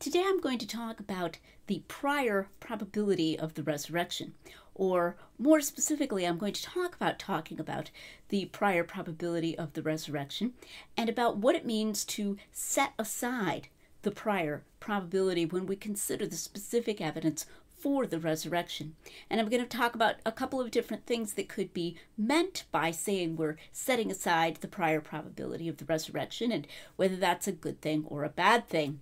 Today I'm going to talk about the prior probability of the resurrection, or more specifically, I'm going to talk about talking about the prior probability of the resurrection and about what it means to set aside the prior probability when we consider the specific evidence for the resurrection. And I'm going to talk about a couple of different things that could be meant by saying we're setting aside the prior probability of the resurrection and whether that's a good thing or a bad thing.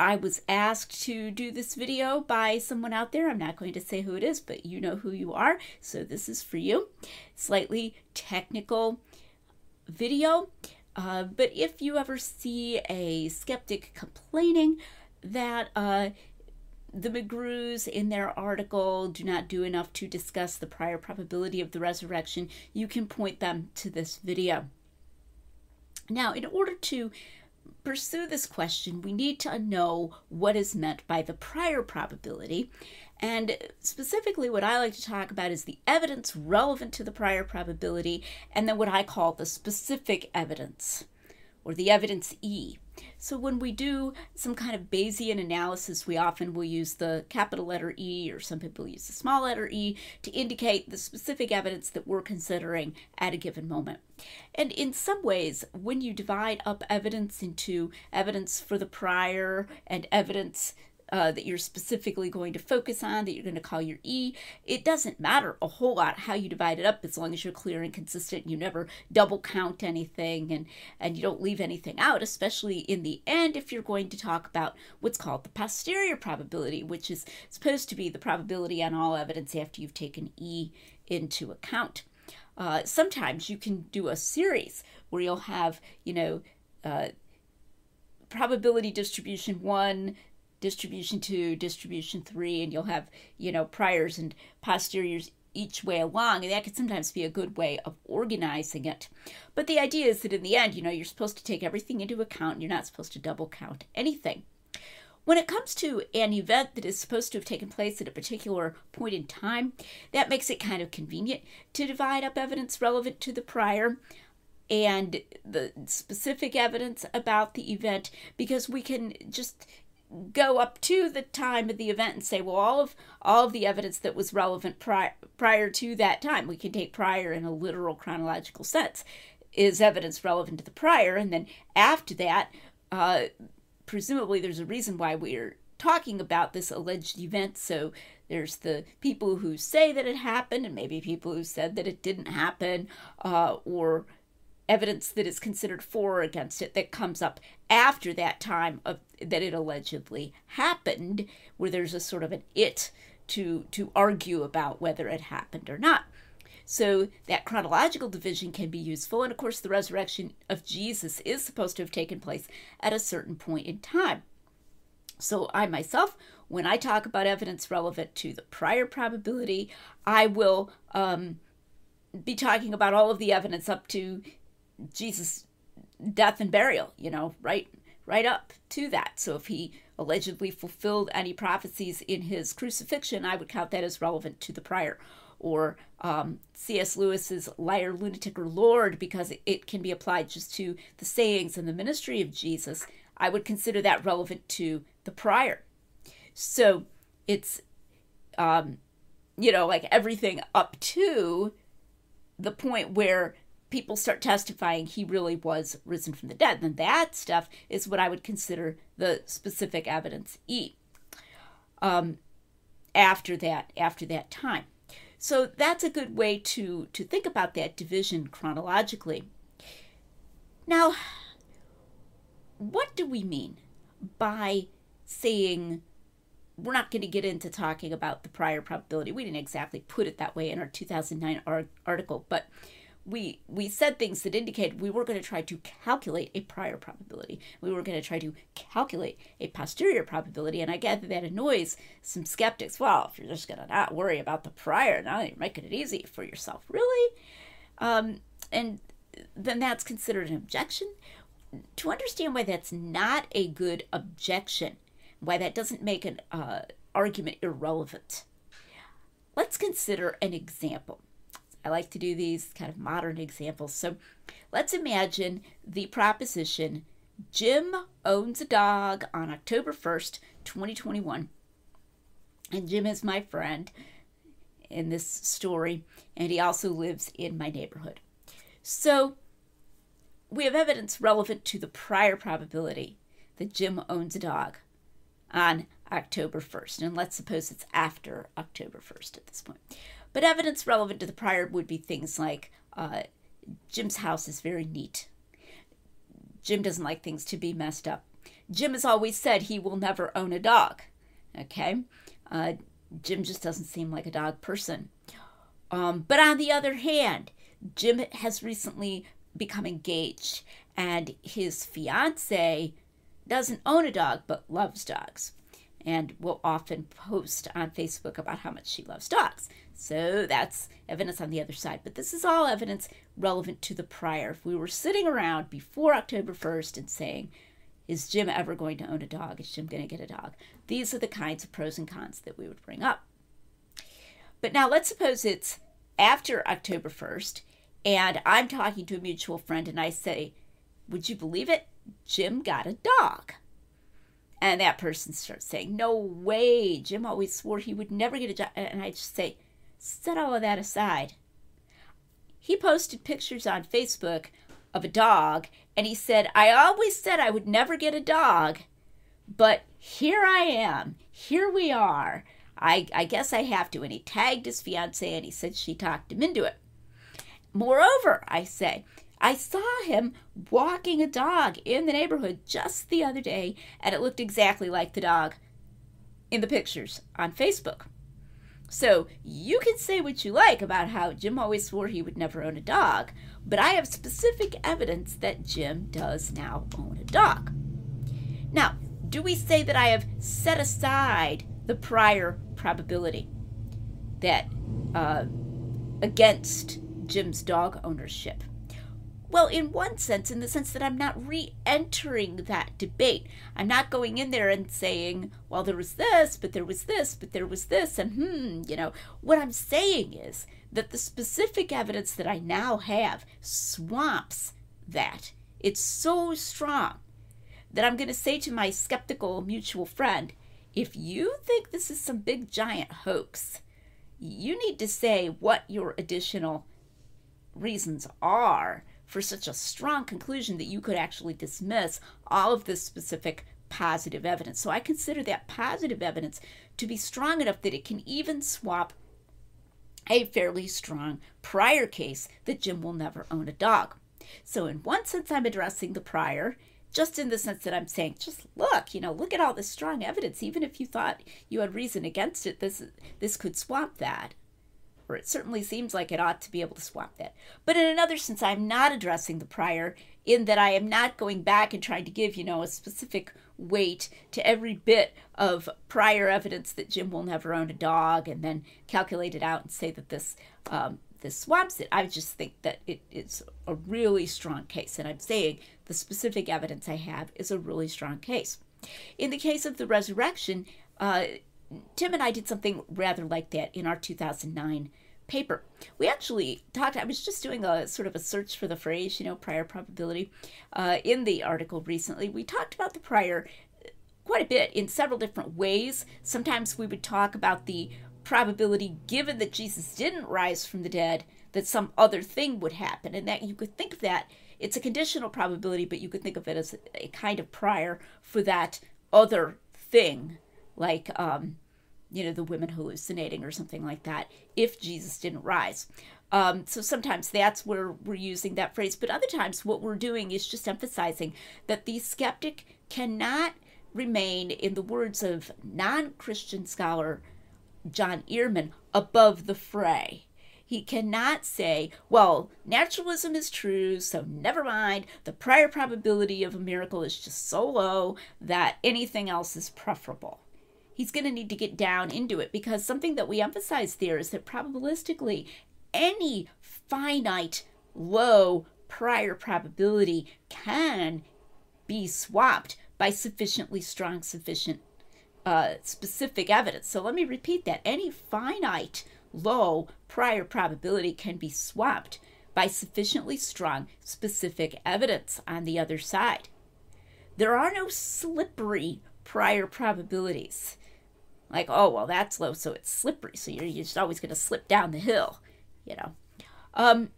I was asked to do this video by someone out there. I'm not going to say who it is, but you know who you are. So this is for you. Slightly technical video. Uh, but if you ever see a skeptic complaining that uh, the McGrews in their article do not do enough to discuss the prior probability of the resurrection, you can point them to this video. Now, in order to pursue this question, we need to know what is meant by the prior probability. And specifically, what I like to talk about is the evidence relevant to the prior probability, and then what I call the specific evidence, or the evidence E. So when we do some kind of Bayesian analysis, we often will use the capital letter E, or some people use the small letter e, to indicate the specific evidence that we're considering at a given moment. And in some ways, when you divide up evidence into evidence for the prior and evidence uh, that you're specifically going to focus on, that you're going to call your E. It doesn't matter a whole lot how you divide it up as long as you're clear and consistent. You never double count anything and, and you don't leave anything out, especially in the end if you're going to talk about what's called the posterior probability, which is supposed to be the probability on all evidence after you've taken E into account. Uh, sometimes you can do a series where you'll have, you know, uh, probability distribution one, distribution two, distribution three, and you'll have, you know, priors and posteriors each way along, and that can sometimes be a good way of organizing it. But the idea is that in the end, you know, you're supposed to take everything into account and you're not supposed to double count anything. When it comes to an event that is supposed to have taken place at a particular point in time, that makes it kind of convenient to divide up evidence relevant to the prior and the specific evidence about the event because we can just go up to the time of the event and say, well, all of all of the evidence that was relevant prior prior to that time, we can take prior in a literal chronological sense, is evidence relevant to the prior, and then after that, uh, presumably there's a reason why we're talking about this alleged event. So there's the people who say that it happened, and maybe people who said that it didn't happen, uh, or evidence that is considered for or against it that comes up after that time of that it allegedly happened, where there's a sort of an it to to argue about whether it happened or not. So that chronological division can be useful, and of course, the resurrection of Jesus is supposed to have taken place at a certain point in time. So I myself, when I talk about evidence relevant to the prior probability, I will um, be talking about all of the evidence up to Jesus' death and burial, you know, right right up to that. So if he allegedly fulfilled any prophecies in his crucifixion, I would count that as relevant to the prior. Or um, C.S. Lewis's liar, lunatic, or Lord, because it can be applied just to the sayings and the ministry of Jesus, I would consider that relevant to the prior. So it's, um, you know, like everything up to the point where people start testifying he really was risen from the dead, then that stuff is what I would consider the specific evidence E. Um, after that, after that time. So that's a good way to to think about that division chronologically. Now, what do we mean by saying we're not going to get into talking about the prior probability? We didn't exactly put it that way in our 2009 article, but we we said things that indicated we were going to try to calculate a prior probability. We were going to try to calculate a posterior probability, and I gather that annoys some skeptics. Well, if you're just going to not worry about the prior, now you're making it easy for yourself, really. Um, and then that's considered an objection. To understand why that's not a good objection, why that doesn't make an uh, argument irrelevant, let's consider an example. I like to do these kind of modern examples. So let's imagine the proposition Jim owns a dog on October 1st, 2021. And Jim is my friend in this story, and he also lives in my neighborhood. So we have evidence relevant to the prior probability that Jim owns a dog on October 1st. And let's suppose it's after October 1st at this point. But evidence relevant to the prior would be things like uh, Jim's house is very neat. Jim doesn't like things to be messed up. Jim has always said he will never own a dog. Okay? Uh, Jim just doesn't seem like a dog person. Um, but on the other hand, Jim has recently become engaged, and his fiance doesn't own a dog but loves dogs and will often post on Facebook about how much she loves dogs. So that's evidence on the other side. But this is all evidence relevant to the prior. If we were sitting around before October 1st and saying, is Jim ever going to own a dog? Is Jim going to get a dog? These are the kinds of pros and cons that we would bring up. But now let's suppose it's after October 1st and I'm talking to a mutual friend and I say, Would you believe it? Jim got a dog. And that person starts saying, No way. Jim always swore he would never get a job. And I just say, Set all of that aside. He posted pictures on Facebook of a dog and he said, I always said I would never get a dog, but here I am. Here we are. I, I guess I have to. And he tagged his fiance and he said she talked him into it. Moreover, I say, I saw him walking a dog in the neighborhood just the other day, and it looked exactly like the dog in the pictures on Facebook. So you can say what you like about how Jim always swore he would never own a dog, but I have specific evidence that Jim does now own a dog. Now, do we say that I have set aside the prior probability that uh, against Jim's dog ownership? Well, in one sense, in the sense that I'm not re entering that debate. I'm not going in there and saying, well, there was this, but there was this, but there was this, and hmm, you know. What I'm saying is that the specific evidence that I now have swamps that. It's so strong that I'm going to say to my skeptical mutual friend, if you think this is some big giant hoax, you need to say what your additional reasons are for such a strong conclusion that you could actually dismiss all of this specific positive evidence. So I consider that positive evidence to be strong enough that it can even swap a fairly strong prior case that Jim will never own a dog. So, in one sense, I'm addressing the prior, just in the sense that I'm saying, just look, you know, look at all this strong evidence. Even if you thought you had reason against it, this this could swap that or it certainly seems like it ought to be able to swap that. But in another sense, I'm not addressing the prior in that I am not going back and trying to give, you know, a specific weight to every bit of prior evidence that Jim will never own a dog and then calculate it out and say that this um, this swamps it. I just think that it, it's a really strong case. And I'm saying the specific evidence I have is a really strong case. In the case of the resurrection, uh, Tim and I did something rather like that in our 2009 paper. We actually talked, I was just doing a sort of a search for the phrase, you know, prior probability uh, in the article recently. We talked about the prior quite a bit in several different ways. Sometimes we would talk about the probability given that Jesus didn't rise from the dead that some other thing would happen and that you could think of that it's a conditional probability but you could think of it as a kind of prior for that other thing like um, you know the women hallucinating or something like that if jesus didn't rise. Um, so sometimes that's where we're using that phrase. But other times what we're doing is just emphasizing that the skeptic cannot remain in the words of non-christian scholar john earman above the fray. He cannot say, well, naturalism is true, so never mind. The prior probability of a miracle is just so low that anything else is preferable he's going to need to get down into it because something that we emphasize there is that probabilistically, any finite low prior probability can be swapped by sufficiently strong, sufficient uh, specific evidence. So let me repeat that. Any finite low prior probability can be swapped by sufficiently strong, specific evidence on the other side. There are no slippery prior probabilities. Like, oh, well, that's low, so it's slippery, so you're just always going to slip down the hill, you know. Um,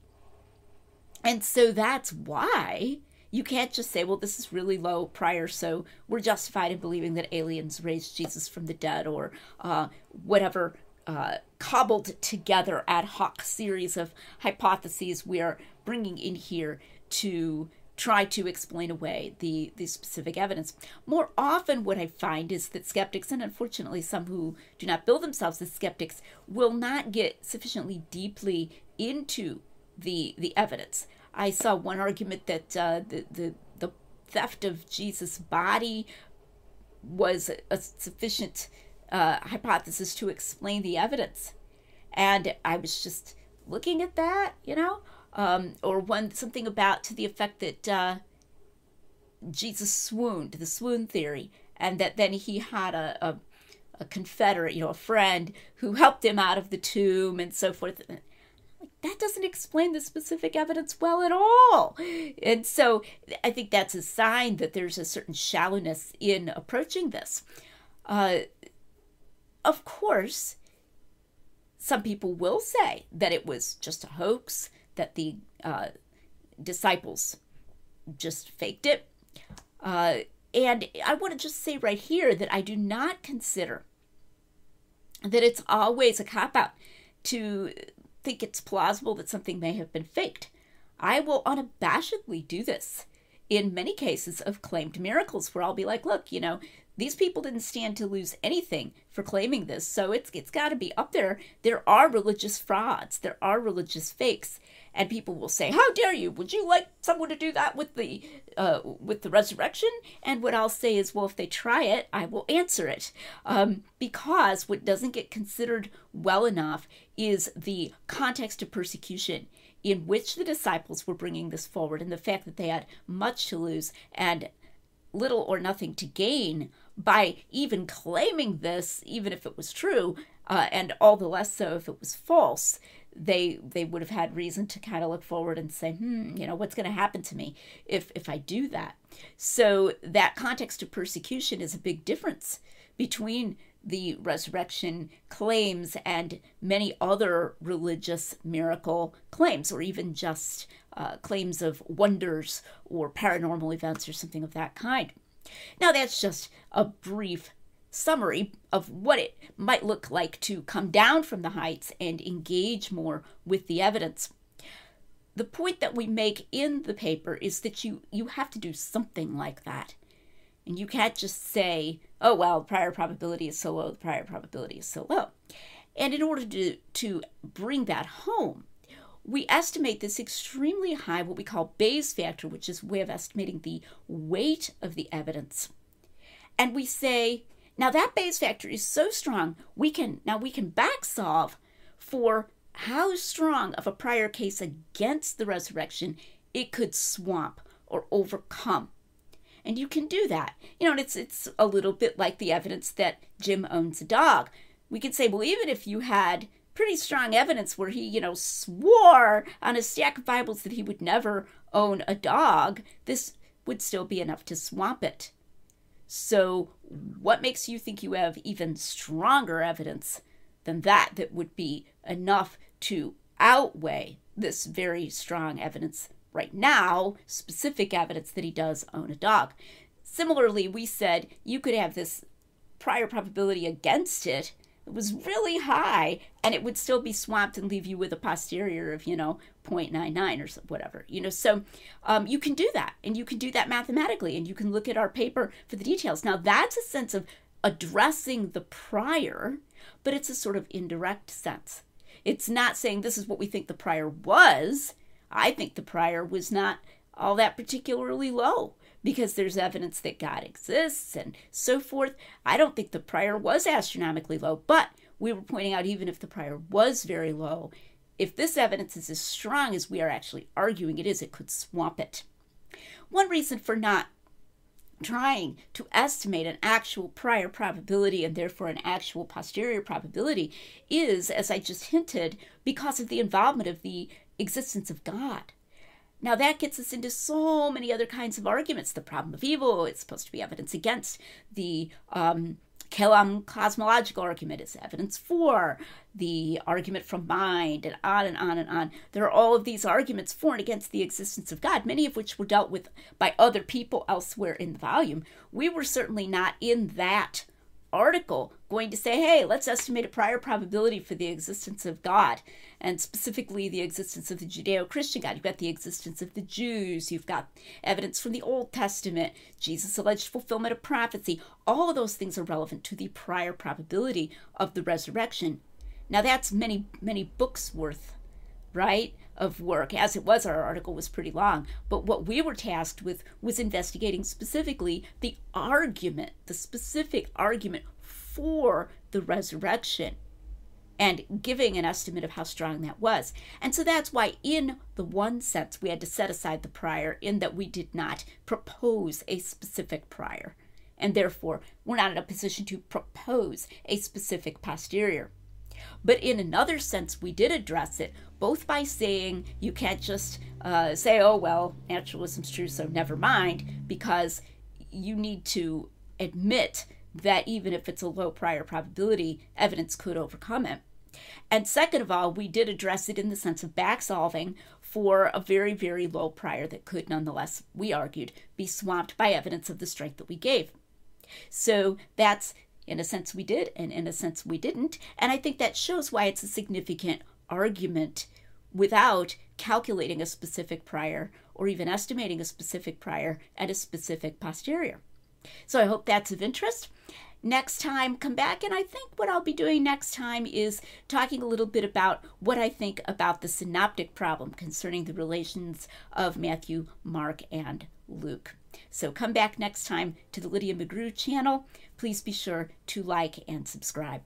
and so that's why you can't just say, well, this is really low prior, so we're justified in believing that aliens raised Jesus from the dead or uh, whatever uh, cobbled together ad hoc series of hypotheses we are bringing in here to try to explain away the, the specific evidence. More often, what I find is that skeptics, and unfortunately some who do not build themselves as skeptics, will not get sufficiently deeply into the the evidence. I saw one argument that uh, the, the the theft of Jesus' body was a sufficient uh, hypothesis to explain the evidence, and I was just looking at that, you know, um, or one something about to the effect that uh, Jesus swooned, the swoon theory, and that then he had a, a, a confederate, you know, a friend who helped him out of the tomb and so forth. That doesn't explain the specific evidence well at all. And so I think that's a sign that there's a certain shallowness in approaching this. Uh, of course, some people will say that it was just a hoax, that the uh, disciples just faked it. Uh, and I want to just say right here that I do not consider that it's always a cop out to think it's plausible that something may have been faked. I will unabashedly do this in many cases of claimed miracles where I'll be like, look, you know, these people didn't stand to lose anything for claiming this, so it's it's got to be up there. There are religious frauds, there are religious fakes, and people will say, "How dare you? Would you like someone to do that with the uh, with the resurrection?" And what I'll say is, "Well, if they try it, I will answer it," um, because what doesn't get considered well enough is the context of persecution in which the disciples were bringing this forward, and the fact that they had much to lose and little or nothing to gain by even claiming this, even if it was true, uh, and all the less so if it was false, they they would have had reason to kind of look forward and say, hmm, you know, what's going to happen to me if if I do that? So that context of persecution is a big difference between the resurrection claims and many other religious miracle claims, or even just uh, claims of wonders or paranormal events or something of that kind. Now, that's just a brief summary of what it might look like to come down from the heights and engage more with the evidence. The point that we make in the paper is that you, you have to do something like that. And you can't just say, oh, well, the prior probability is so low, the prior probability is so low. And in order to, to bring that home, we estimate this extremely high, what we call Bayes factor, which is a way of estimating the weight of the evidence. And we say, now that Bayes factor is so strong, we can now we can back solve for how strong of a prior case against the resurrection it could swamp or overcome. And you can do that. You know, and it's it's a little bit like the evidence that Jim owns a dog. We could say, well, even if you had pretty strong evidence where he, you know, swore on a stack of Bibles that he would never own a dog, this would still be enough to swamp it. So, what makes you think you have even stronger evidence than that that would be enough to outweigh this very strong evidence right now, specific evidence that he does own a dog? Similarly, we said you could have this prior probability against it it was really high and it would still be swamped and leave you with a posterior of you know 0.99 or whatever you know so um, you can do that and you can do that mathematically and you can look at our paper for the details. Now that's a sense of addressing the prior but it's a sort of indirect sense. It's not saying this is what we think the prior was. I think the prior was not all that particularly low because there's evidence that God exists and so forth. I don't think the prior was astronomically low, but we were pointing out even if the prior was very low, if this evidence is as strong as we are actually arguing it is, it could swamp it. One reason for not trying to estimate an actual prior probability and therefore an actual posterior probability is, as I just hinted, because of the involvement of the existence of God Now that gets us into so many other kinds of arguments. The problem of evil it's supposed to be evidence against. The um, Kalam cosmological argument is evidence for. The argument from mind, and on and on and on. There are all of these arguments for and against the existence of God, many of which were dealt with by other people elsewhere in the volume. We were certainly not in that article going to say, hey, let's estimate a prior probability for the existence of God, and specifically the existence of the Judeo Christian God. You've got the existence of the Jews, you've got evidence from the Old Testament, Jesus' alleged fulfillment of prophecy. All of those things are relevant to the prior probability of the resurrection. Now, that's many, many books worth, right? Of work. As it was, our article was pretty long. But what we were tasked with was investigating specifically the argument, the specific argument for the resurrection and giving an estimate of how strong that was. And so that's why, in the one sense, we had to set aside the prior, in that we did not propose a specific prior. And therefore, we're not in a position to propose a specific posterior. But in another sense, we did address it, both by saying you can't just uh, say, oh, well, naturalism's true, so never mind, because you need to admit that even if it's a low prior probability, evidence could overcome it. And second of all, we did address it in the sense of back solving for a very, very low prior that could nonetheless, we argued, be swamped by evidence of the strength that we gave. So that's in a sense we did, and in a sense we didn't. And I think that shows why it's a significant argument without calculating a specific prior or even estimating a specific prior at a specific posterior. So I hope that's of interest. Next time, come back, and I think what I'll be doing next time is talking a little bit about what I think about the synoptic problem concerning the relations of Matthew, Mark, and Luke. So come back next time to the Lydia McGrew channel. Please be sure to like and subscribe.